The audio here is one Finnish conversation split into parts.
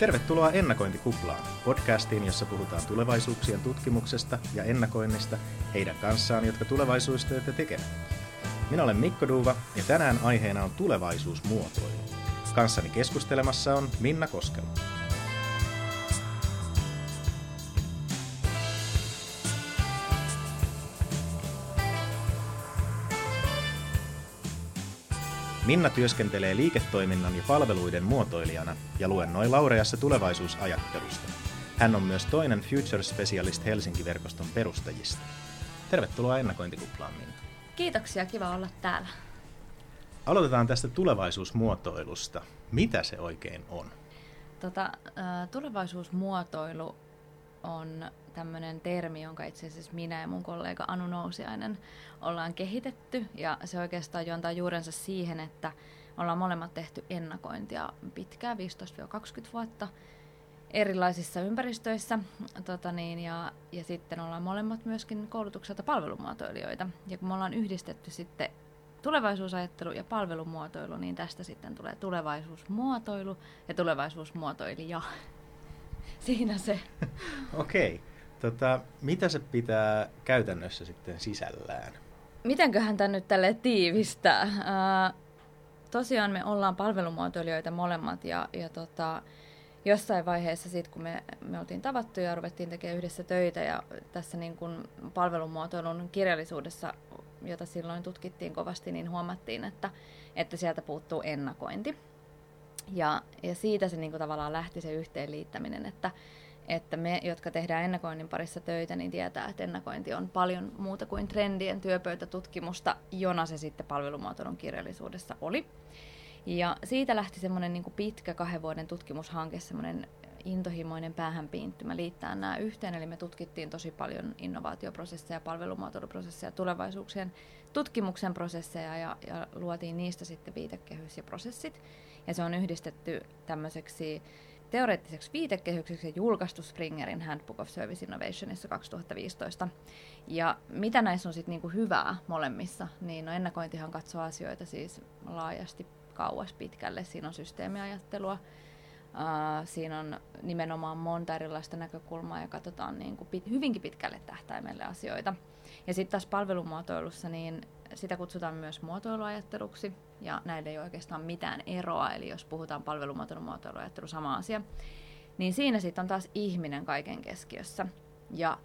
Tervetuloa Ennakointikuplaan, podcastiin, jossa puhutaan tulevaisuuksien tutkimuksesta ja ennakoinnista heidän kanssaan, jotka tulevaisuustyötä tekevät. Minä olen Mikko Duuva ja tänään aiheena on tulevaisuusmuotoilu. Kanssani keskustelemassa on Minna Koskela. Minna työskentelee liiketoiminnan ja palveluiden muotoilijana ja luennoi Laureassa tulevaisuusajattelusta. Hän on myös toinen Future Specialist Helsinki-verkoston perustajista. Tervetuloa ennakointikuplaan, Minna. Kiitoksia, kiva olla täällä. Aloitetaan tästä tulevaisuusmuotoilusta. Mitä se oikein on? Tota, tulevaisuusmuotoilu on tämmöinen termi, jonka itse asiassa minä ja mun kollega Anu Nousiainen ollaan kehitetty. Ja se oikeastaan juontaa juurensa siihen, että ollaan molemmat tehty ennakointia pitkään, 15-20 vuotta erilaisissa ympäristöissä. Tota niin, ja, ja sitten ollaan molemmat myöskin koulutukselta palvelumuotoilijoita. Ja kun me ollaan yhdistetty sitten tulevaisuusajattelu ja palvelumuotoilu, niin tästä sitten tulee tulevaisuusmuotoilu ja tulevaisuusmuotoilija. Siinä se. Okei. Okay. Tota, mitä se pitää käytännössä sitten sisällään? Mitenköhän tämä nyt tälle tiivistää? Ää, tosiaan me ollaan palvelumuotoilijoita molemmat ja, ja tota, jossain vaiheessa sitten, kun me, me oltiin tavattu ja ruvettiin tekemään yhdessä töitä ja tässä niin kun palvelumuotoilun kirjallisuudessa, jota silloin tutkittiin kovasti, niin huomattiin, että, että sieltä puuttuu ennakointi. Ja, ja siitä se niin kuin tavallaan lähti se yhteenliittäminen, että, että me, jotka tehdään ennakoinnin parissa töitä, niin tietää, että ennakointi on paljon muuta kuin trendien työpöytätutkimusta, jona se sitten palvelumuotoilun kirjallisuudessa oli. Ja siitä lähti semmoinen niin pitkä kahden vuoden tutkimushanke, semmoinen intohimoinen päähänpiinttymä liittää nämä yhteen. Eli me tutkittiin tosi paljon innovaatioprosesseja, palvelumuotoiluprosesseja, tulevaisuuksien tutkimuksen prosesseja ja, ja luotiin niistä sitten viitekehys ja prosessit. Ja se on yhdistetty tämmöiseksi teoreettiseksi viitekehykseksi ja julkaistu Springerin Handbook of Service Innovationissa 2015. Ja mitä näissä on sitten niinku hyvää molemmissa, niin no ennakointihan katsoo asioita siis laajasti kauas pitkälle. Siinä on systeemiajattelua, Uh, siinä on nimenomaan monta erilaista näkökulmaa ja katsotaan niin kuin pit, hyvinkin pitkälle tähtäimelle asioita. Ja sitten taas palvelumuotoilussa, niin sitä kutsutaan myös muotoiluajatteluksi, ja näillä ei ole oikeastaan mitään eroa, eli jos puhutaan palvelumuotoilu, muotoiluajattelu, sama asia, niin siinä sitten on taas ihminen kaiken keskiössä. Ja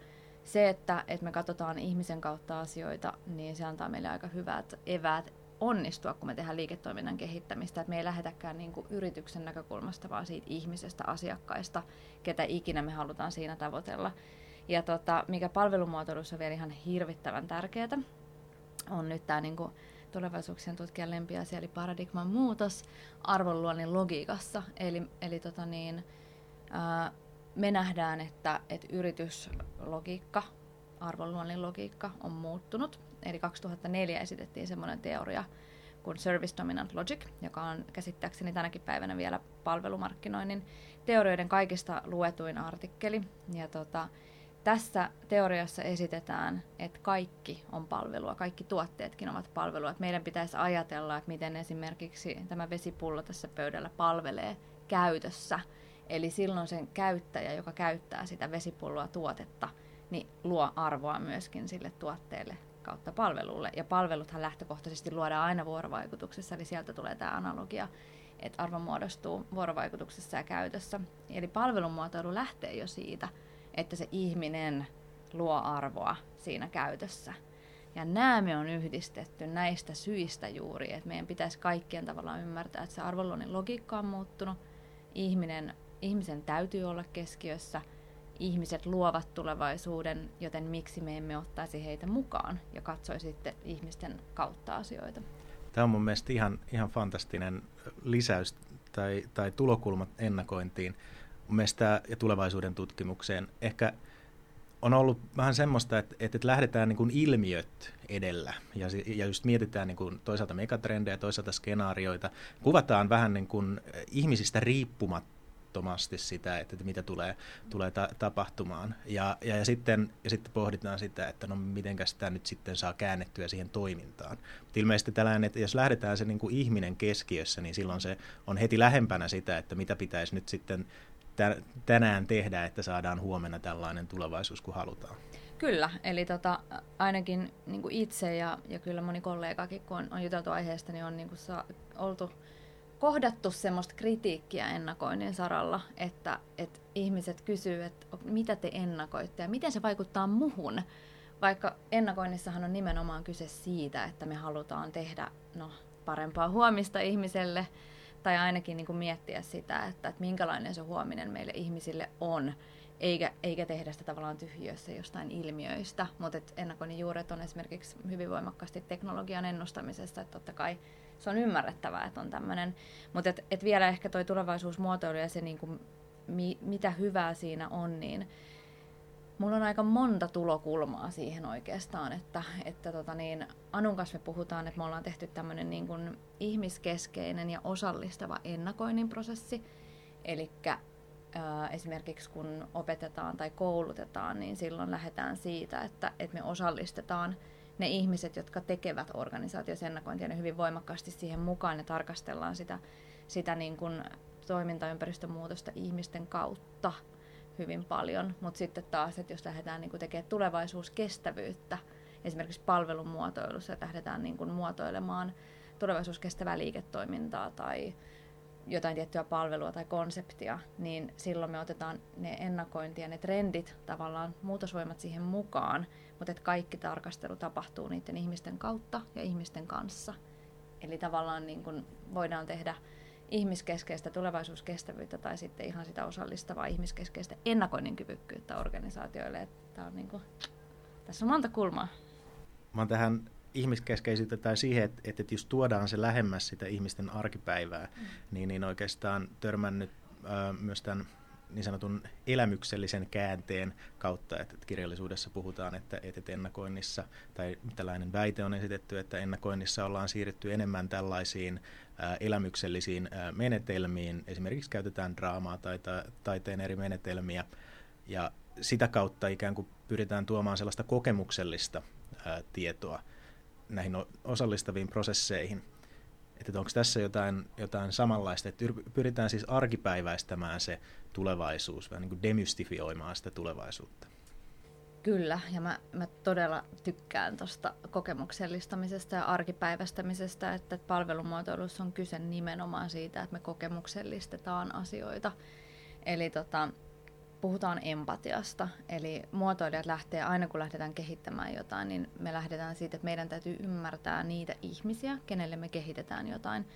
se, että, että me katsotaan ihmisen kautta asioita, niin se antaa meille aika hyvät eväät onnistua, kun me tehdään liiketoiminnan kehittämistä. Että me ei lähdetäkään niin kuin yrityksen näkökulmasta, vaan siitä ihmisestä, asiakkaista, ketä ikinä me halutaan siinä tavoitella. Ja tota, mikä palvelumuotoilussa on vielä ihan hirvittävän tärkeää, on nyt tämä niin tulevaisuuksien tutkijan lempiasia, eli paradigman muutos arvonluonnin logiikassa. Eli, eli tota niin, ää, me nähdään, että, että yrityslogiikka, arvonluonnin logiikka on muuttunut. Eli 2004 esitettiin semmoinen teoria kuin Service Dominant Logic, joka on käsittääkseni tänäkin päivänä vielä palvelumarkkinoinnin teorioiden kaikista luetuin artikkeli. Ja tota, tässä teoriassa esitetään, että kaikki on palvelua, kaikki tuotteetkin ovat palvelua. Että meidän pitäisi ajatella, että miten esimerkiksi tämä vesipullo tässä pöydällä palvelee käytössä. Eli silloin sen käyttäjä, joka käyttää sitä vesipulloa tuotetta, niin luo arvoa myöskin sille tuotteelle kautta palvelulle. Ja palveluthan lähtökohtaisesti luodaan aina vuorovaikutuksessa, eli sieltä tulee tämä analogia, että arvo muodostuu vuorovaikutuksessa ja käytössä. Eli palvelumuotoilu lähtee jo siitä, että se ihminen luo arvoa siinä käytössä. Ja nämä me on yhdistetty näistä syistä juuri, että meidän pitäisi kaikkien tavallaan ymmärtää, että se arvonluonnin logiikka on muuttunut, ihminen, ihmisen täytyy olla keskiössä, ihmiset luovat tulevaisuuden, joten miksi me emme ottaisi heitä mukaan ja katsoisi sitten ihmisten kautta asioita. Tämä on mun mielestä ihan, ihan fantastinen lisäys tai, tai tulokulma ennakointiin mielestä, ja tulevaisuuden tutkimukseen. Ehkä on ollut vähän semmoista, että, että lähdetään niin kuin ilmiöt edellä ja, ja just mietitään niin kuin toisaalta megatrendejä, toisaalta skenaarioita. Kuvataan vähän niin kuin ihmisistä riippumattomasti sitä, että mitä tulee, tulee ta- tapahtumaan. Ja, ja, ja, sitten, ja sitten pohditaan sitä, että no miten sitä nyt sitten saa käännettyä siihen toimintaan. Mutta ilmeisesti tällainen, että jos lähdetään se niin kuin ihminen keskiössä, niin silloin se on heti lähempänä sitä, että mitä pitäisi nyt sitten tänään tehdä, että saadaan huomenna tällainen tulevaisuus kuin halutaan. Kyllä, eli tota, ainakin niin kuin itse ja, ja kyllä moni kollegakin, kun on, on juteltu aiheesta, niin on niin kuin saa, oltu kohdattu semmoista kritiikkiä ennakoinnin saralla, että, että ihmiset kysyy, että mitä te ennakoitte ja miten se vaikuttaa muhun. Vaikka ennakoinnissahan on nimenomaan kyse siitä, että me halutaan tehdä no, parempaa huomista ihmiselle, tai ainakin niin kuin miettiä sitä, että, että minkälainen se huominen meille ihmisille on, eikä, eikä tehdä sitä tavallaan tyhjössä jostain ilmiöistä. Mutta ennakoinnin juuret on esimerkiksi hyvin voimakkaasti teknologian ennustamisesta, että totta kai se on ymmärrettävää, että on tämmöinen. Mutta et, et vielä ehkä tuo tulevaisuusmuotoilu ja se, niin kuin, mi, mitä hyvää siinä on, niin mulla on aika monta tulokulmaa siihen oikeastaan, että, että tota niin, Anun kanssa me puhutaan, että me ollaan tehty tämmöinen niin kuin ihmiskeskeinen ja osallistava ennakoinnin prosessi, eli esimerkiksi kun opetetaan tai koulutetaan, niin silloin lähdetään siitä, että, että me osallistetaan ne ihmiset, jotka tekevät organisaatiossa ennakointia, ne hyvin voimakkaasti siihen mukaan ja tarkastellaan sitä, sitä niin kuin toimintaympäristön muutosta ihmisten kautta hyvin paljon. Mutta sitten taas, että jos lähdetään niin tekemään tulevaisuuskestävyyttä, esimerkiksi palvelun muotoilussa, että lähdetään niin kuin muotoilemaan tulevaisuuskestävää liiketoimintaa tai jotain tiettyä palvelua tai konseptia, niin silloin me otetaan ne ennakointi ja ne trendit, tavallaan muutosvoimat siihen mukaan, mutta että kaikki tarkastelu tapahtuu niiden ihmisten kautta ja ihmisten kanssa. Eli tavallaan niin kuin voidaan tehdä ihmiskeskeistä tulevaisuuskestävyyttä tai sitten ihan sitä osallistavaa ihmiskeskeistä ennakoinnin kyvykkyyttä organisaatioille. Että on niin kuin, tässä on monta kulmaa. Mä oon tähän ihmiskeskeisyyttä tai siihen, että, että jos tuodaan se lähemmäs sitä ihmisten arkipäivää, mm. niin, niin oikeastaan törmännyt äh, myös tämän niin sanotun elämyksellisen käänteen kautta, että kirjallisuudessa puhutaan, että, että ennakoinnissa, tai tällainen väite on esitetty, että ennakoinnissa ollaan siirretty enemmän tällaisiin elämyksellisiin menetelmiin, esimerkiksi käytetään draamaa tai ta, taiteen eri menetelmiä, ja sitä kautta ikään kuin pyritään tuomaan sellaista kokemuksellista tietoa näihin osallistaviin prosesseihin. Että onko tässä jotain, jotain samanlaista, että pyritään siis arkipäiväistämään se tulevaisuus, vähän niin kuin demystifioimaan sitä tulevaisuutta. Kyllä, ja mä, mä todella tykkään tuosta kokemuksellistamisesta ja arkipäivästämisestä, että palvelumuotoilussa on kyse nimenomaan siitä, että me kokemuksellistetaan asioita. Eli tota, puhutaan empatiasta, eli muotoilijat lähtee, aina kun lähdetään kehittämään jotain, niin me lähdetään siitä, että meidän täytyy ymmärtää niitä ihmisiä, kenelle me kehitetään jotain.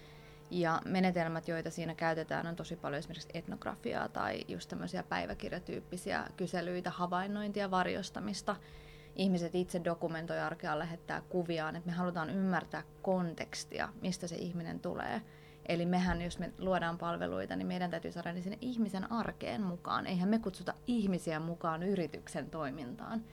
Ja menetelmät, joita siinä käytetään, on tosi paljon esimerkiksi etnografiaa tai just tämmöisiä päiväkirjatyyppisiä kyselyitä, havainnointia, varjostamista. Ihmiset itse dokumentoi arkea, lähettää kuviaan, että me halutaan ymmärtää kontekstia, mistä se ihminen tulee. Eli mehän, jos me luodaan palveluita, niin meidän täytyy saada ne sinne ihmisen arkeen mukaan. Eihän me kutsuta ihmisiä mukaan yrityksen toimintaan.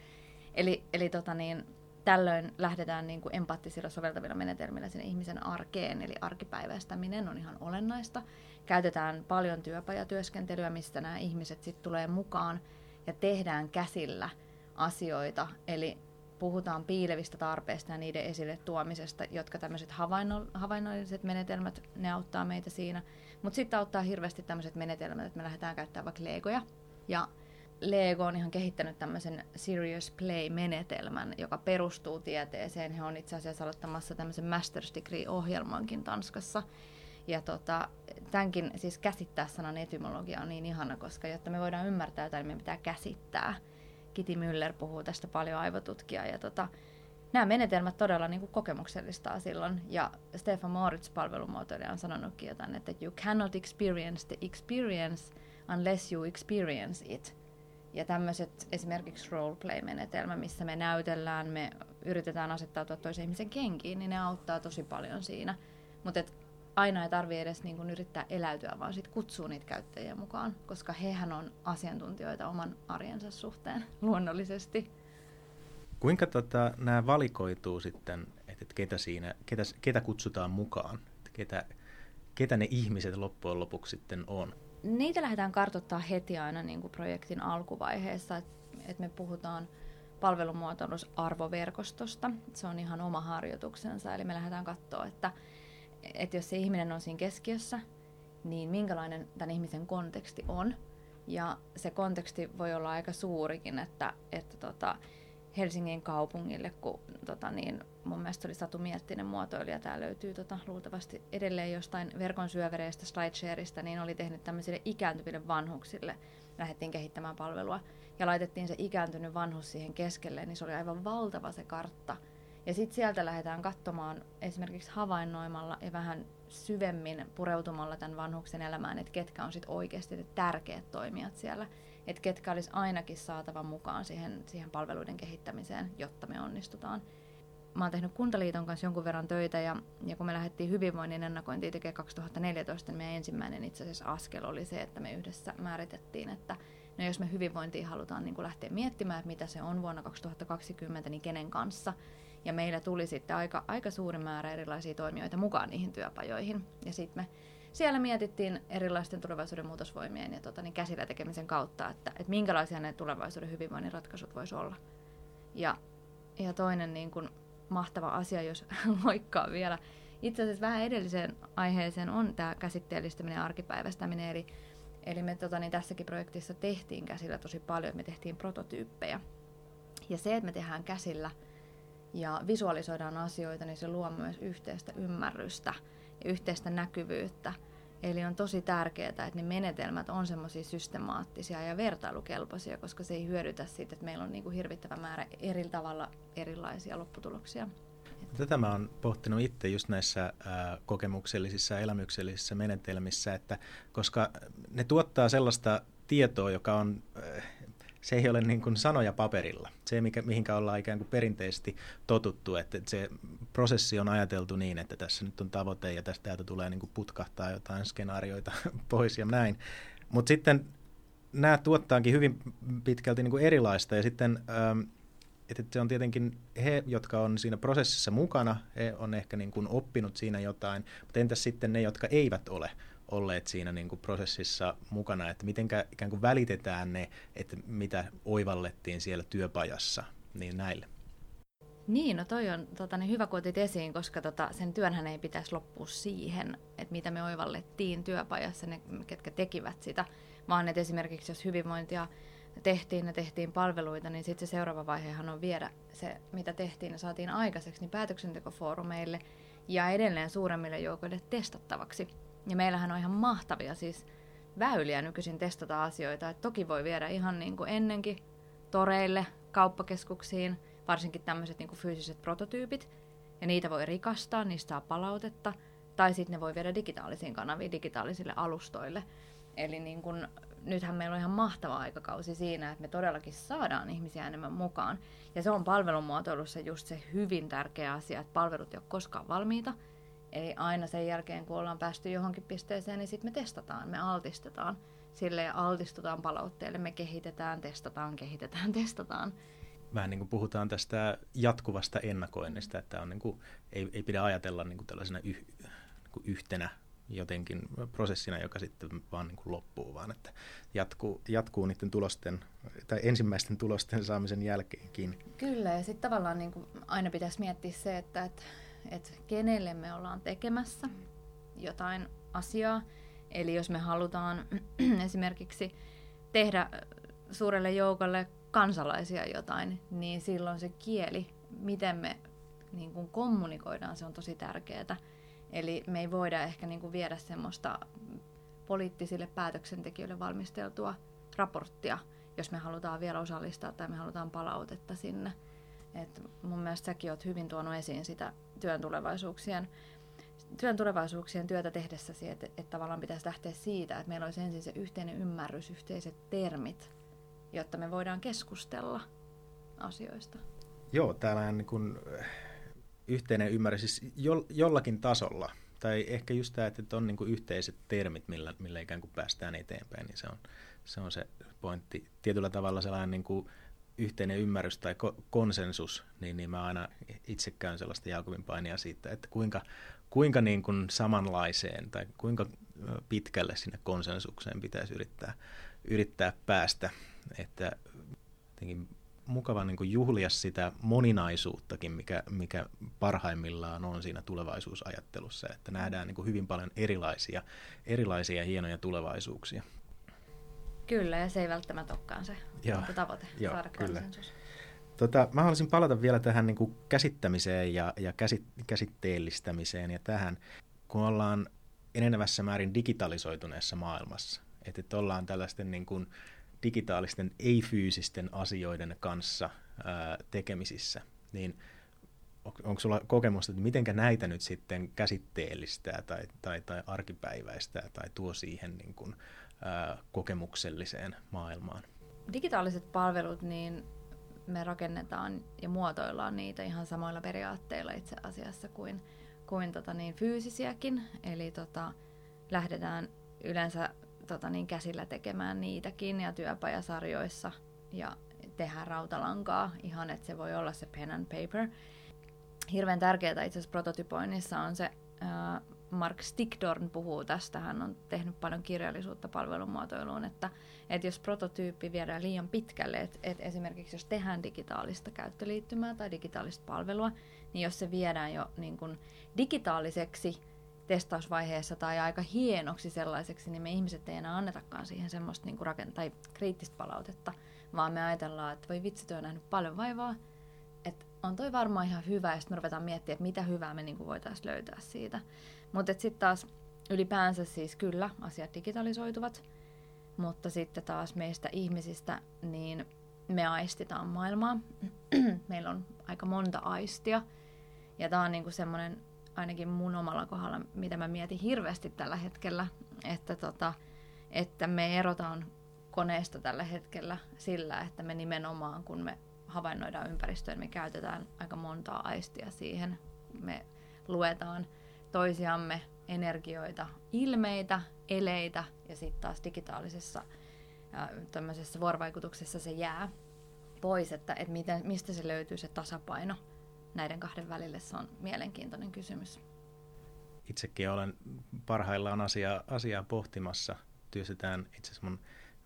Eli, eli tota niin, tällöin lähdetään niin kuin empaattisilla soveltavilla menetelmillä sinne ihmisen arkeen, eli arkipäiväistäminen on ihan olennaista. Käytetään paljon työpajatyöskentelyä, mistä nämä ihmiset sitten tulee mukaan ja tehdään käsillä asioita, eli puhutaan piilevistä tarpeista ja niiden esille tuomisesta, jotka tämmöiset havainnolliset menetelmät, ne auttaa meitä siinä. Mutta sitten auttaa hirveästi tämmöiset menetelmät, että me lähdetään käyttämään vaikka legoja. Ja Lego on ihan kehittänyt tämmöisen Serious Play-menetelmän, joka perustuu tieteeseen. He on itse asiassa aloittamassa tämmöisen Master's Degree-ohjelmankin Tanskassa. Ja tota, tämänkin siis käsittää sanan etymologia on niin ihana, koska jotta me voidaan ymmärtää jotain, niin meidän pitää käsittää. Kitty Müller puhuu tästä paljon aivotutkija. Ja tota, nämä menetelmät todella niin kuin kokemuksellistaa silloin. Ja Stefan Moritz palvelumuotoilija on sanonutkin jotain, että you cannot experience the experience unless you experience it. Ja tämmöiset esimerkiksi roleplay-menetelmä, missä me näytellään, me yritetään asettautua toisen ihmisen kenkiin, niin ne auttaa tosi paljon siinä. Mutta aina ei tarvitse edes niin kun yrittää eläytyä, vaan sit kutsuu niitä käyttäjiä mukaan, koska hehän on asiantuntijoita oman arjensa suhteen luonnollisesti. Kuinka tota, nämä valikoituu sitten, että et ketä, siinä, ketä, ketä kutsutaan mukaan, että ketä, ketä ne ihmiset loppujen lopuksi sitten on? niitä lähdetään kartoittaa heti aina niin kuin projektin alkuvaiheessa, että et me puhutaan palvelumuotoilusarvoverkostosta. Se on ihan oma harjoituksensa, eli me lähdetään katsoa, että, että jos se ihminen on siinä keskiössä, niin minkälainen tämän ihmisen konteksti on. Ja se konteksti voi olla aika suurikin, että, että tota, Helsingin kaupungille, kun tota, niin, mun mielestä oli Satu Miettinen muotoilija, tämä löytyy tota, luultavasti edelleen jostain verkon syövereistä, SlideShareista, niin oli tehnyt tämmöisille ikääntyville vanhuksille, lähdettiin kehittämään palvelua, ja laitettiin se ikääntynyt vanhus siihen keskelle, niin se oli aivan valtava se kartta. Ja sitten sieltä lähdetään katsomaan esimerkiksi havainnoimalla ja vähän syvemmin pureutumalla tämän vanhuksen elämään, että ketkä on sitten oikeasti tärkeät toimijat siellä että ketkä olisi ainakin saatava mukaan siihen, siihen palveluiden kehittämiseen, jotta me onnistutaan. Mä oon tehnyt Kuntaliiton kanssa jonkun verran töitä ja, ja kun me lähdettiin hyvinvoinnin ennakointiin tekemään 2014, niin meidän ensimmäinen itse asiassa askel oli se, että me yhdessä määritettiin, että no jos me hyvinvointiin halutaan niin lähteä miettimään, että mitä se on vuonna 2020, niin kenen kanssa. Ja meillä tuli sitten aika, aika suuri määrä erilaisia toimijoita mukaan niihin työpajoihin. Ja sitten me siellä mietittiin erilaisten tulevaisuuden muutosvoimien ja tota, niin käsillä tekemisen kautta, että, että minkälaisia ne tulevaisuuden hyvinvoinnin ratkaisut voisi olla. Ja, ja toinen niin kuin, mahtava asia, jos loikkaa vielä, itse asiassa vähän edelliseen aiheeseen on tämä käsitteellistäminen ja arkipäivästäminen, eli Eli me tota, niin tässäkin projektissa tehtiin käsillä tosi paljon, me tehtiin prototyyppejä. Ja se, että me tehdään käsillä ja visualisoidaan asioita, niin se luo myös yhteistä ymmärrystä ja yhteistä näkyvyyttä. Eli on tosi tärkeää, että ne menetelmät on semmoisia systemaattisia ja vertailukelpoisia, koska se ei hyödytä siitä, että meillä on niin kuin hirvittävä määrä eri tavalla erilaisia lopputuloksia. Tätä mä oon pohtinut itse just näissä ää, kokemuksellisissa ja elämyksellisissä menetelmissä, että koska ne tuottaa sellaista tietoa, joka on äh, se ei ole niin kuin sanoja paperilla. Se, mikä, mihinkä ollaan ikään kuin perinteisesti totuttu, että se prosessi on ajateltu niin, että tässä nyt on tavoite ja tästä täältä tulee niin kuin putkahtaa jotain skenaarioita pois ja näin. Mutta sitten nämä tuottaankin hyvin pitkälti niin kuin erilaista ja sitten ähm, että se on tietenkin he, jotka on siinä prosessissa mukana, he on ehkä niin kuin oppinut siinä jotain, mutta entäs sitten ne, jotka eivät ole olleet siinä niin kuin prosessissa mukana, että miten ikään kuin välitetään ne, että mitä oivallettiin siellä työpajassa, niin näille. Niin, no toi on tota, niin hyvä, kun otit esiin, koska tota, sen työnhän ei pitäisi loppua siihen, että mitä me oivallettiin työpajassa, ne ketkä tekivät sitä, vaan että esimerkiksi jos hyvinvointia tehtiin ja tehtiin palveluita, niin sitten se seuraava vaihehan on viedä se, mitä tehtiin ja saatiin aikaiseksi, niin päätöksentekofoorumeille ja edelleen suuremmille joukoille testattavaksi. Ja meillähän on ihan mahtavia siis väyliä nykyisin testata asioita. Et toki voi viedä ihan niin kuin ennenkin toreille, kauppakeskuksiin, varsinkin tämmöiset niin kuin fyysiset prototyypit. Ja niitä voi rikastaa, niistä saa palautetta. Tai sitten ne voi viedä digitaalisiin kanaviin, digitaalisille alustoille. Eli niin kun, nythän meillä on ihan mahtava aikakausi siinä, että me todellakin saadaan ihmisiä enemmän mukaan. Ja se on palvelumuotoilussa just se hyvin tärkeä asia, että palvelut ei ole koskaan valmiita – Eli aina sen jälkeen, kun ollaan päästy johonkin pisteeseen, niin sitten me testataan, me altistetaan sille ja altistutaan palautteelle. Me kehitetään, testataan, kehitetään, testataan. Vähän niin kuin puhutaan tästä jatkuvasta ennakoinnista, että on niin kuin, ei, ei pidä ajatella niin kuin tällaisena yh, niin kuin yhtenä jotenkin prosessina, joka sitten vaan niin kuin loppuu, vaan että jatkuu, jatkuu niiden tulosten tai ensimmäisten tulosten saamisen jälkeenkin. Kyllä, ja sitten tavallaan niin kuin aina pitäisi miettiä se, että, että että kenelle me ollaan tekemässä jotain asiaa. Eli jos me halutaan esimerkiksi tehdä suurelle joukolle kansalaisia jotain, niin silloin se kieli, miten me niin kuin kommunikoidaan, se on tosi tärkeää. Eli me ei voida ehkä niin kuin viedä semmoista poliittisille päätöksentekijöille valmisteltua raporttia, jos me halutaan vielä osallistaa tai me halutaan palautetta sinne. Et mun mielestä säkin oot hyvin tuonut esiin sitä työn tulevaisuuksien, työn tulevaisuuksien työtä tehdessäsi, että, että tavallaan pitäisi lähteä siitä, että meillä olisi ensin se yhteinen ymmärrys, yhteiset termit, jotta me voidaan keskustella asioista. Joo, täällä on niin yhteinen ymmärrys siis jo, jollakin tasolla, tai ehkä just tämä, että on niin kuin yhteiset termit, millä, millä ikään kuin päästään eteenpäin, niin se on se, on se pointti. Tietyllä tavalla sellainen niin kuin yhteinen ymmärrys tai ko- konsensus, niin, niin mä aina itse käyn sellaista Jaakobin painia siitä, että kuinka, kuinka niin kuin samanlaiseen tai kuinka pitkälle sinne konsensukseen pitäisi yrittää, yrittää päästä. Että jotenkin mukava niin kuin juhlia sitä moninaisuuttakin, mikä, mikä parhaimmillaan on siinä tulevaisuusajattelussa, että nähdään niin kuin hyvin paljon erilaisia, erilaisia hienoja tulevaisuuksia. Kyllä, ja se ei välttämättä olekaan se Joo. tavoite, Joo, saada kyllä. konsensus. Tota, mä haluaisin palata vielä tähän niin kuin käsittämiseen ja, ja käsit, käsitteellistämiseen ja tähän, kun ollaan enenevässä määrin digitalisoituneessa maailmassa. Että, että ollaan tällaisten niin kuin digitaalisten ei-fyysisten asioiden kanssa ää, tekemisissä, niin on, onko sulla kokemusta, että miten näitä nyt sitten käsitteellistää tai, tai, tai arkipäiväistää tai tuo siihen niin kuin, kokemukselliseen maailmaan? Digitaaliset palvelut, niin me rakennetaan ja muotoillaan niitä ihan samoilla periaatteilla itse asiassa kuin, kuin tota niin, fyysisiäkin. Eli tota, lähdetään yleensä tota niin, käsillä tekemään niitäkin ja työpajasarjoissa ja tehdään rautalankaa ihan, että se voi olla se pen and paper. Hirveän tärkeää itse asiassa prototypoinnissa on se, ää, Mark Stickdorn puhuu tästä, hän on tehnyt paljon kirjallisuutta palvelumuotoiluun, että, että jos prototyyppi viedään liian pitkälle, että, että esimerkiksi jos tehdään digitaalista käyttöliittymää tai digitaalista palvelua, niin jos se viedään jo niin kuin digitaaliseksi testausvaiheessa tai aika hienoksi sellaiseksi, niin me ihmiset ei enää annetakaan siihen semmoista niin kuin rakent- tai kriittistä palautetta, vaan me ajatellaan, että voi vitsi, on nähnyt paljon vaivaa, että on toi varmaan ihan hyvä, ja sitten me ruvetaan miettimään, että mitä hyvää me niin voitaisiin löytää siitä. Mutta sitten taas ylipäänsä siis kyllä asiat digitalisoituvat, mutta sitten taas meistä ihmisistä, niin me aistitaan maailmaa. Meillä on aika monta aistia. Ja tämä on niinku semmoinen, ainakin mun omalla kohdalla, mitä mä mietin hirveästi tällä hetkellä, että, tota, että me erotaan koneesta tällä hetkellä sillä, että me nimenomaan, kun me havainnoidaan ympäristöä, niin me käytetään aika montaa aistia siihen. Me luetaan toisiamme energioita, ilmeitä, eleitä ja sitten taas digitaalisessa tämmöisessä vuorovaikutuksessa se jää pois, että, että miten, mistä se löytyy se tasapaino näiden kahden välille, se on mielenkiintoinen kysymys. Itsekin olen parhaillaan asiaa, asiaa pohtimassa. Työstetään itse asiassa mun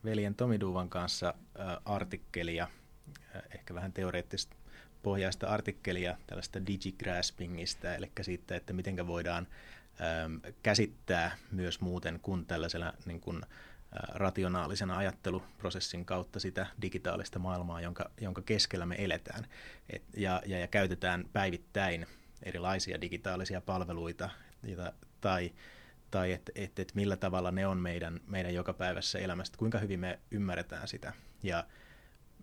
veljen Tomi Duvan kanssa äh, artikkelia, äh, ehkä vähän teoreettista pohjaista artikkelia tällaista digigraspingista, eli siitä, että miten voidaan ähm, käsittää myös muuten kuin tällaisella niin kuin, äh, rationaalisena ajatteluprosessin kautta sitä digitaalista maailmaa, jonka, jonka keskellä me eletään. Et, ja, ja, ja käytetään päivittäin erilaisia digitaalisia palveluita jota, tai tai että et, et millä tavalla ne on meidän, meidän jokapäiväisessä elämässä, kuinka hyvin me ymmärretään sitä. Ja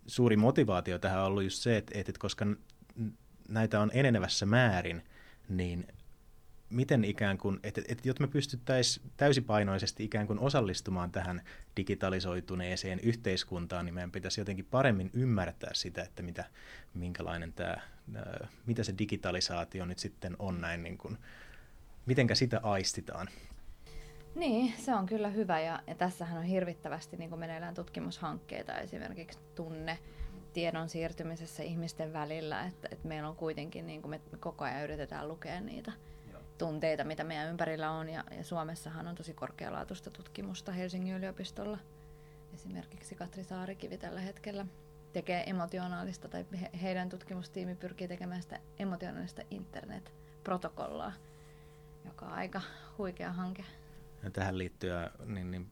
suuri motivaatio tähän on ollut just se, että, että koska näitä on enenevässä määrin, niin miten ikään kuin, että, että jotta me pystyttäisiin täysipainoisesti ikään kuin osallistumaan tähän digitalisoituneeseen yhteiskuntaan, niin meidän pitäisi jotenkin paremmin ymmärtää sitä, että mitä, minkälainen tämä, mitä se digitalisaatio nyt sitten on näin, niin kuin, mitenkä sitä aistitaan. Niin, se on kyllä hyvä ja, ja tässähän on hirvittävästi niin meneillään tutkimushankkeita esimerkiksi tunne tiedon siirtymisessä ihmisten välillä, että, että meillä on kuitenkin, niin kuin me, me koko ajan yritetään lukea niitä Joo. tunteita, mitä meidän ympärillä on ja, ja Suomessahan on tosi korkealaatuista tutkimusta Helsingin yliopistolla. Esimerkiksi Katri Saarikivi tällä hetkellä tekee emotionaalista, tai he, heidän tutkimustiimi pyrkii tekemään sitä emotionaalista internet-protokollaa, joka on aika huikea hanke tähän liittyen niin, niin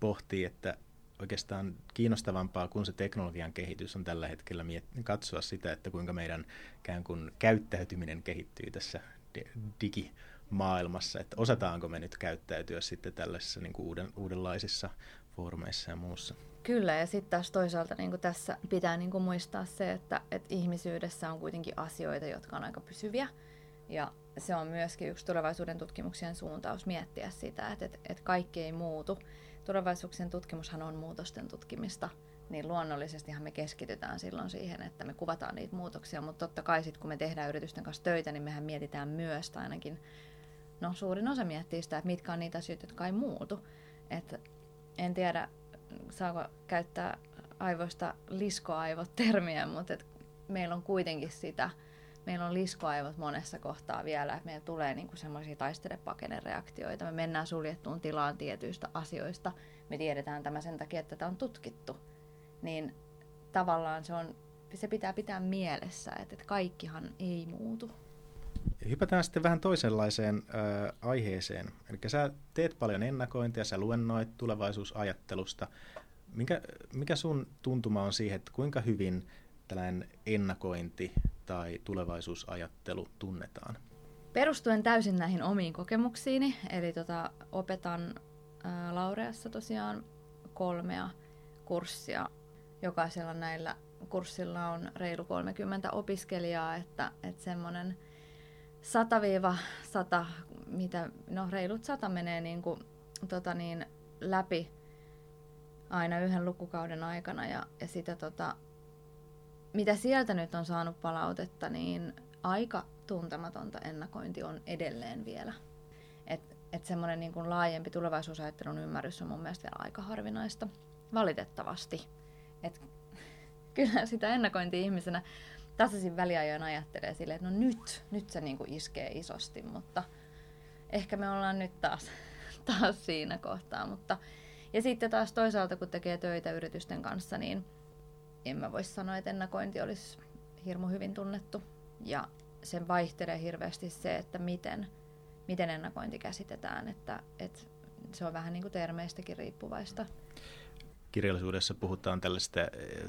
pohtii, että oikeastaan kiinnostavampaa kuin se teknologian kehitys on tällä hetkellä miet- katsoa sitä, että kuinka meidän ikään kuin käyttäytyminen kehittyy tässä digimaailmassa, että osataanko me nyt käyttäytyä sitten tällaisissa niin kuin uuden, uudenlaisissa foorumeissa ja muussa. Kyllä, ja sitten taas toisaalta niin tässä pitää niin muistaa se, että, että ihmisyydessä on kuitenkin asioita, jotka on aika pysyviä, ja se on myöskin yksi tulevaisuuden tutkimuksien suuntaus miettiä sitä, että, että, että kaikki ei muutu. Tulevaisuuksien tutkimushan on muutosten tutkimista, niin luonnollisestihan me keskitytään silloin siihen, että me kuvataan niitä muutoksia, mutta totta kai sitten kun me tehdään yritysten kanssa töitä, niin mehän mietitään myös, tai ainakin no, suurin osa miettii sitä, että mitkä on niitä asioita, jotka ei muutu. Et en tiedä, saako käyttää aivoista liskoaivot-termiä, mutta et meillä on kuitenkin sitä meillä on liskoaivot monessa kohtaa vielä, että meillä tulee niinku semmoisia taistelepakenereaktioita. Me mennään suljettuun tilaan tietyistä asioista. Me tiedetään tämä sen takia, että tätä on tutkittu. Niin tavallaan se, on, se pitää pitää mielessä, että, että kaikkihan ei muutu. Hypätään sitten vähän toisenlaiseen äh, aiheeseen. Eli sä teet paljon ennakointia, sä luennoit tulevaisuusajattelusta. Mikä, mikä sun tuntuma on siihen, että kuinka hyvin tällainen ennakointi tai tulevaisuusajattelu tunnetaan? Perustuen täysin näihin omiin kokemuksiini, eli tota, opetan ää, Laureassa tosiaan kolmea kurssia. Jokaisella näillä kurssilla on reilu 30 opiskelijaa, että, että semmoinen 100-100, mitä, no reilut 100 menee niin kuin, tota niin, läpi aina yhden lukukauden aikana ja, ja sitä tota, mitä sieltä nyt on saanut palautetta, niin aika tuntematonta ennakointi on edelleen vielä. Että et semmoinen niin kuin laajempi tulevaisuusajattelun ymmärrys on mun mielestä vielä aika harvinaista, valitettavasti. Et kyllä sitä ennakointia ihmisenä tasaisin väliajoin ajattelee silleen, että no nyt, nyt se niin kuin iskee isosti, mutta ehkä me ollaan nyt taas, taas siinä kohtaa. Mutta, ja sitten taas toisaalta, kun tekee töitä yritysten kanssa, niin en mä voi sanoa, että ennakointi olisi hirmu hyvin tunnettu. Ja sen vaihtelee hirveästi se, että miten, miten ennakointi käsitetään, että, että se on vähän niin kuin termeistäkin riippuvaista. Kirjallisuudessa puhutaan tällaista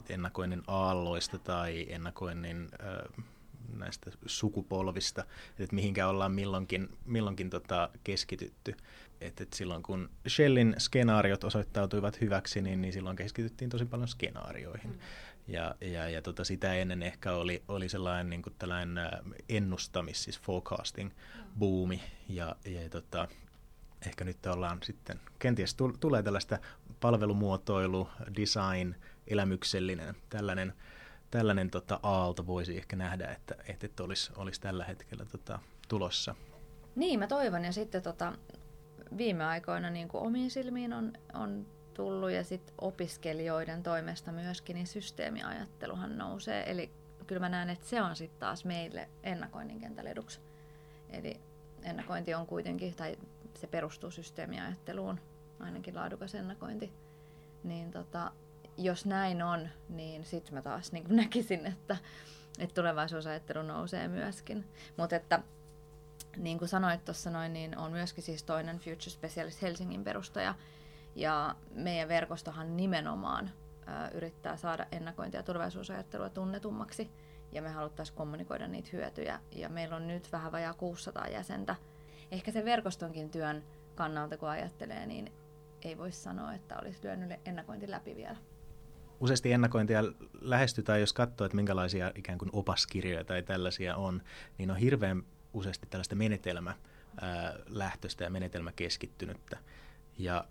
ennakoinnin aalloista tai ennakoinnin äh, näistä sukupolvista, että mihinkä ollaan milloinkin, milloinkin tota keskitytty. Et, et silloin kun Shellin skenaariot osoittautuivat hyväksi, niin, niin silloin keskityttiin tosi paljon skenaarioihin. Mm. Ja, ja, ja tota, sitä ennen ehkä oli, oli sellainen niin kuin tällainen ennustamis, siis forecasting buumi. Ja, ja tota, ehkä nyt ollaan sitten, kenties tulee tällaista palvelumuotoilu, design, elämyksellinen, tällainen, tällainen tota, aalto voisi ehkä nähdä, että, että olisi, olisi tällä hetkellä tota, tulossa. Niin, mä toivon. Ja sitten tota, viime aikoina niin kuin omiin silmiin on, on tullut ja sitten opiskelijoiden toimesta myöskin, niin systeemiajatteluhan nousee. Eli kyllä mä näen, että se on sitten taas meille ennakoinnin kentällä eduksi. Eli ennakointi on kuitenkin, tai se perustuu systeemiajatteluun, ainakin laadukas ennakointi. Niin tota, jos näin on, niin sitten mä taas niin näkisin, että, että tulevaisuusajattelu nousee myöskin. Mutta että niin kuin sanoit tuossa noin, niin on myöskin siis toinen Future Specialist Helsingin perustaja, ja meidän verkostohan nimenomaan ö, yrittää saada ennakointia ja turvallisuusajattelua tunnetummaksi. Ja me haluttaisiin kommunikoida niitä hyötyjä. Ja meillä on nyt vähän vajaa 600 jäsentä. Ehkä se verkostonkin työn kannalta, kun ajattelee, niin ei voi sanoa, että olisi lyönyt ennakointi läpi vielä. Useasti ennakointia lähestytään, jos katsoo, että minkälaisia ikään kuin opaskirjoja tai tällaisia on, niin on hirveän useasti tällaista menetelmä lähtöistä ja menetelmäkeskittynyttä. Ja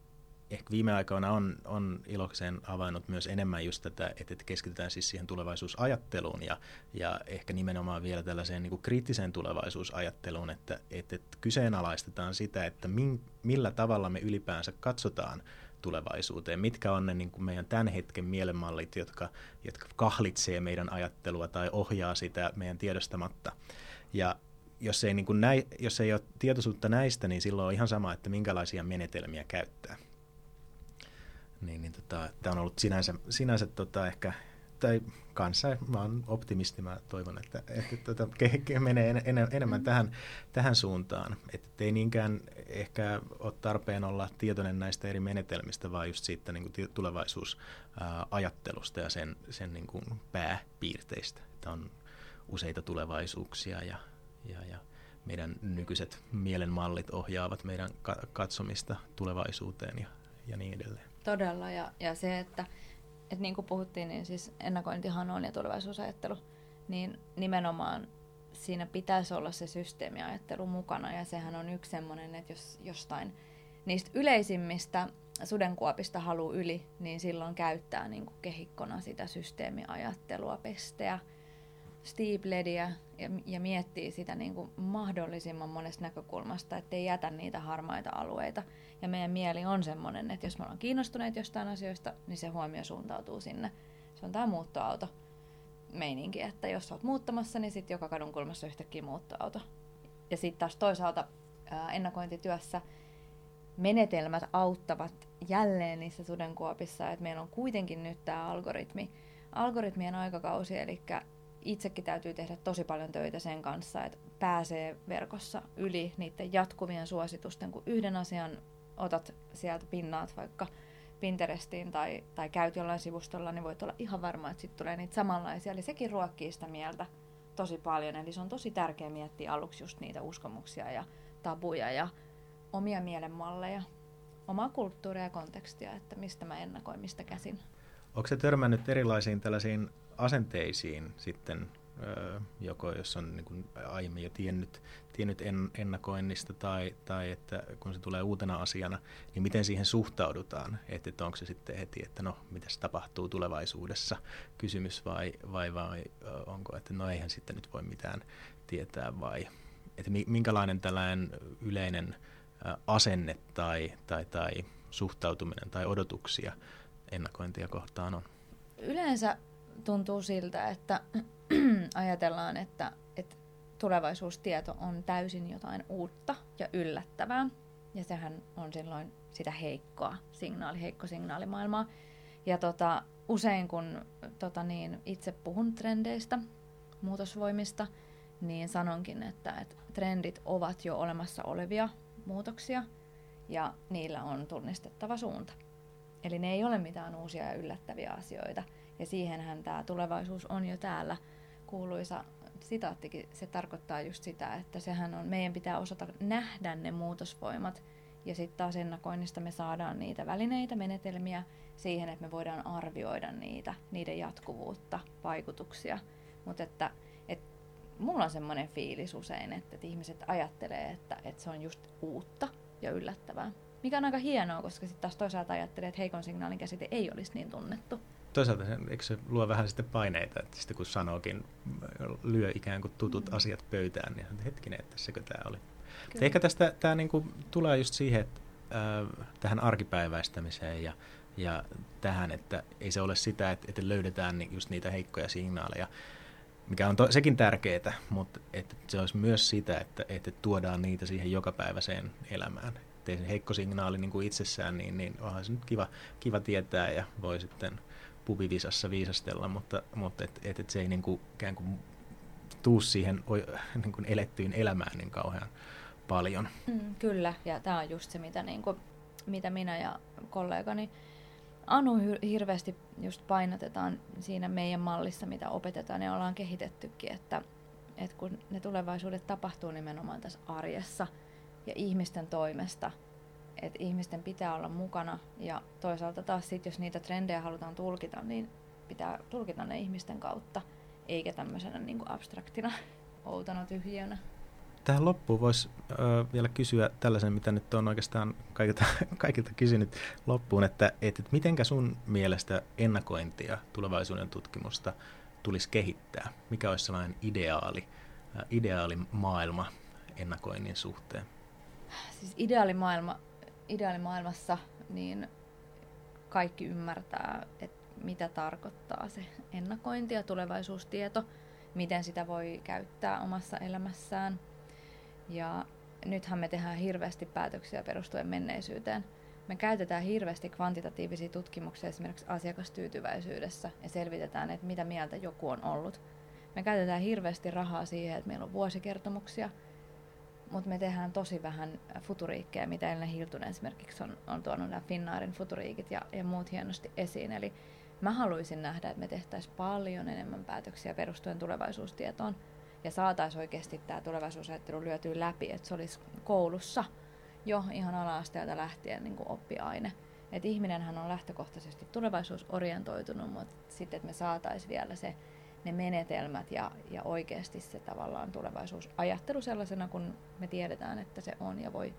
ehkä viime aikoina on, on ilokseen havainnut myös enemmän just tätä, että keskitytään siis siihen tulevaisuusajatteluun ja, ja ehkä nimenomaan vielä tällaiseen niin kuin kriittiseen tulevaisuusajatteluun, että, että, että kyseenalaistetaan sitä, että min, millä tavalla me ylipäänsä katsotaan tulevaisuuteen, mitkä on ne niin kuin meidän tämän hetken mielenmallit, jotka, jotka kahlitsee meidän ajattelua tai ohjaa sitä meidän tiedostamatta. Ja jos ei, niin kuin näi, jos ei ole tietoisuutta näistä, niin silloin on ihan sama, että minkälaisia menetelmiä käyttää niin, niin tota, tämä on ollut sinänsä, sinänsä tota, ehkä, tai kanssa, mä oon optimisti, mä toivon, että, että tota, ke, ke, menee en, en, enemmän mm. tähän, tähän suuntaan. Että ei niinkään ehkä ole tarpeen olla tietoinen näistä eri menetelmistä, vaan just siitä niin kuin tulevaisuusajattelusta ja sen, sen niin kuin pääpiirteistä. Että on useita tulevaisuuksia ja, ja, ja meidän nykyiset mielenmallit ohjaavat meidän katsomista tulevaisuuteen ja, ja niin edelleen. Todella, ja, ja se, että, että niin kuin puhuttiin, niin siis ennakointihan on ja tulevaisuusajattelu, niin nimenomaan siinä pitäisi olla se systeemiajattelu mukana, ja sehän on yksi semmoinen, että jos jostain niistä yleisimmistä sudenkuopista halu yli, niin silloin käyttää niin kuin kehikkona sitä systeemiajattelua, pesteä, steeplediä ja, ja miettii sitä niin kuin mahdollisimman monesta näkökulmasta, ettei jätä niitä harmaita alueita. Ja meidän mieli on semmoinen, että jos me ollaan kiinnostuneet jostain asioista, niin se huomio suuntautuu sinne. Se on tämä muuttoauto meininki, että jos olet muuttamassa, niin sitten joka kadun kulmassa yhtäkkiä muuttoauto. Ja sitten taas toisaalta ää, ennakointityössä menetelmät auttavat jälleen niissä sudenkuopissa, että meillä on kuitenkin nyt tämä algoritmi, algoritmien aikakausi, eli itsekin täytyy tehdä tosi paljon töitä sen kanssa, että pääsee verkossa yli niiden jatkuvien suositusten, kun yhden asian otat sieltä pinnaat vaikka Pinterestiin tai, tai käyt jollain sivustolla, niin voit olla ihan varma, että sitten tulee niitä samanlaisia. Eli sekin ruokkii sitä mieltä tosi paljon. Eli se on tosi tärkeää miettiä aluksi just niitä uskomuksia ja tabuja ja omia mielenmalleja, omaa kulttuuria ja kontekstia, että mistä mä ennakoin, mistä käsin. Onko se törmännyt erilaisiin tällaisiin asenteisiin sitten, joko jos on niin kuin aiemmin jo tiennyt, tiennyt en, ennakoinnista tai, tai että kun se tulee uutena asiana, niin miten siihen suhtaudutaan? Että, että onko se sitten heti, että no, mitä se tapahtuu tulevaisuudessa kysymys vai, vai, vai onko, että no eihän sitten nyt voi mitään tietää vai että minkälainen tällainen yleinen asenne tai, tai, tai suhtautuminen tai odotuksia ennakointia kohtaan on? Yleensä tuntuu siltä, että ajatellaan, että, että tulevaisuustieto on täysin jotain uutta ja yllättävää. Ja sehän on silloin sitä heikkoa signaali, heikko signaalimaailmaa. Ja tota, usein kun tota niin, itse puhun trendeistä, muutosvoimista, niin sanonkin, että, että trendit ovat jo olemassa olevia muutoksia ja niillä on tunnistettava suunta. Eli ne ei ole mitään uusia ja yllättäviä asioita. Ja siihenhän tämä tulevaisuus on jo täällä. Kuuluisa sitaattikin, se tarkoittaa just sitä, että sehän on, meidän pitää osata nähdä ne muutosvoimat. Ja sitten taas ennakoinnista me saadaan niitä välineitä, menetelmiä siihen, että me voidaan arvioida niitä, niiden jatkuvuutta, vaikutuksia. Mutta että, että mulla on semmoinen fiilis usein, että, että ihmiset ajattelee, että, että se on just uutta ja yllättävää. Mikä on aika hienoa, koska sitten taas toisaalta ajattelee, että heikon signaalin käsite ei olisi niin tunnettu. Toisaalta se, eikö se luo vähän sitten paineita, että sitten kun sanookin, lyö ikään kuin tutut mm. asiat pöytään, niin hetkinen, että tässäkö tämä oli. Kyllä. Ehkä tästä tämä niinku tulee just siihen, että äh, tähän arkipäiväistämiseen ja, ja tähän, että ei se ole sitä, että, että löydetään just niitä heikkoja signaaleja, mikä on to, sekin tärkeää, mutta että se olisi myös sitä, että, että tuodaan niitä siihen jokapäiväiseen elämään se heikko signaali niin kuin itsessään, niin, niin onhan se nyt kiva, kiva tietää ja voi sitten pubivisassa viisastella, mutta, mutta et, et, et se ei niin kuin, ikään kuin tuu siihen niin kuin elettyyn elämään niin kauhean paljon. Mm, kyllä, ja tämä on just se, mitä, niin mitä minä ja kollegani Anu hirveästi just painotetaan siinä meidän mallissa, mitä opetetaan ja ollaan kehitettykin, että, että kun ne tulevaisuudet tapahtuu nimenomaan tässä arjessa – ja ihmisten toimesta. Että ihmisten pitää olla mukana ja toisaalta taas sit, jos niitä trendejä halutaan tulkita, niin pitää tulkita ne ihmisten kautta, eikä tämmöisenä niin kuin abstraktina outona tyhjiönä. Tähän loppuun voisi äh, vielä kysyä tällaisen, mitä nyt on oikeastaan kaikilta, kaikilta kysynyt loppuun, että, että mitenkä sun mielestä ennakointia, tulevaisuuden tutkimusta tulisi kehittää? Mikä olisi sellainen ideaali, äh, ideaali maailma ennakoinnin suhteen? siis ideaalimaailma, ideaalimaailmassa niin kaikki ymmärtää, että mitä tarkoittaa se ennakointi ja tulevaisuustieto, miten sitä voi käyttää omassa elämässään. Ja nythän me tehdään hirveästi päätöksiä perustuen menneisyyteen. Me käytetään hirveästi kvantitatiivisia tutkimuksia esimerkiksi asiakastyytyväisyydessä ja selvitetään, että mitä mieltä joku on ollut. Me käytetään hirveästi rahaa siihen, että meillä on vuosikertomuksia – mutta me tehdään tosi vähän futuriikkeja, mitä Elina Hiltunen esimerkiksi on, on tuonut nämä Finnaarin futuriikit ja, ja muut hienosti esiin. Eli mä haluaisin nähdä, että me tehtäisiin paljon enemmän päätöksiä perustuen tulevaisuustietoon ja saataisiin oikeasti tämä tulevaisuusajattelu lyötyä läpi, että se olisi koulussa jo ihan ala-asteelta lähtien niin kuin oppiaine. Et ihminenhän on lähtökohtaisesti tulevaisuusorientoitunut, mutta sitten, että me saataisiin vielä se ne menetelmät ja, ja oikeasti se tavallaan tulevaisuusajattelu sellaisena, kun me tiedetään, että se on ja voi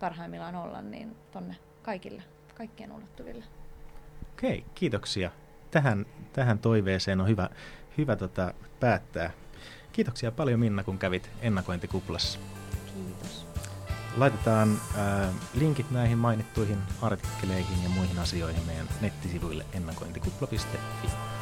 parhaimmillaan olla, niin tonne kaikille, kaikkien ulottuville. Okei, kiitoksia. Tähän, tähän toiveeseen on hyvä, hyvä tota, päättää. Kiitoksia paljon Minna, kun kävit ennakointikuplassa. Kiitos. Laitetaan äh, linkit näihin mainittuihin artikkeleihin ja muihin asioihin meidän nettisivuille ennakointikupla.fi.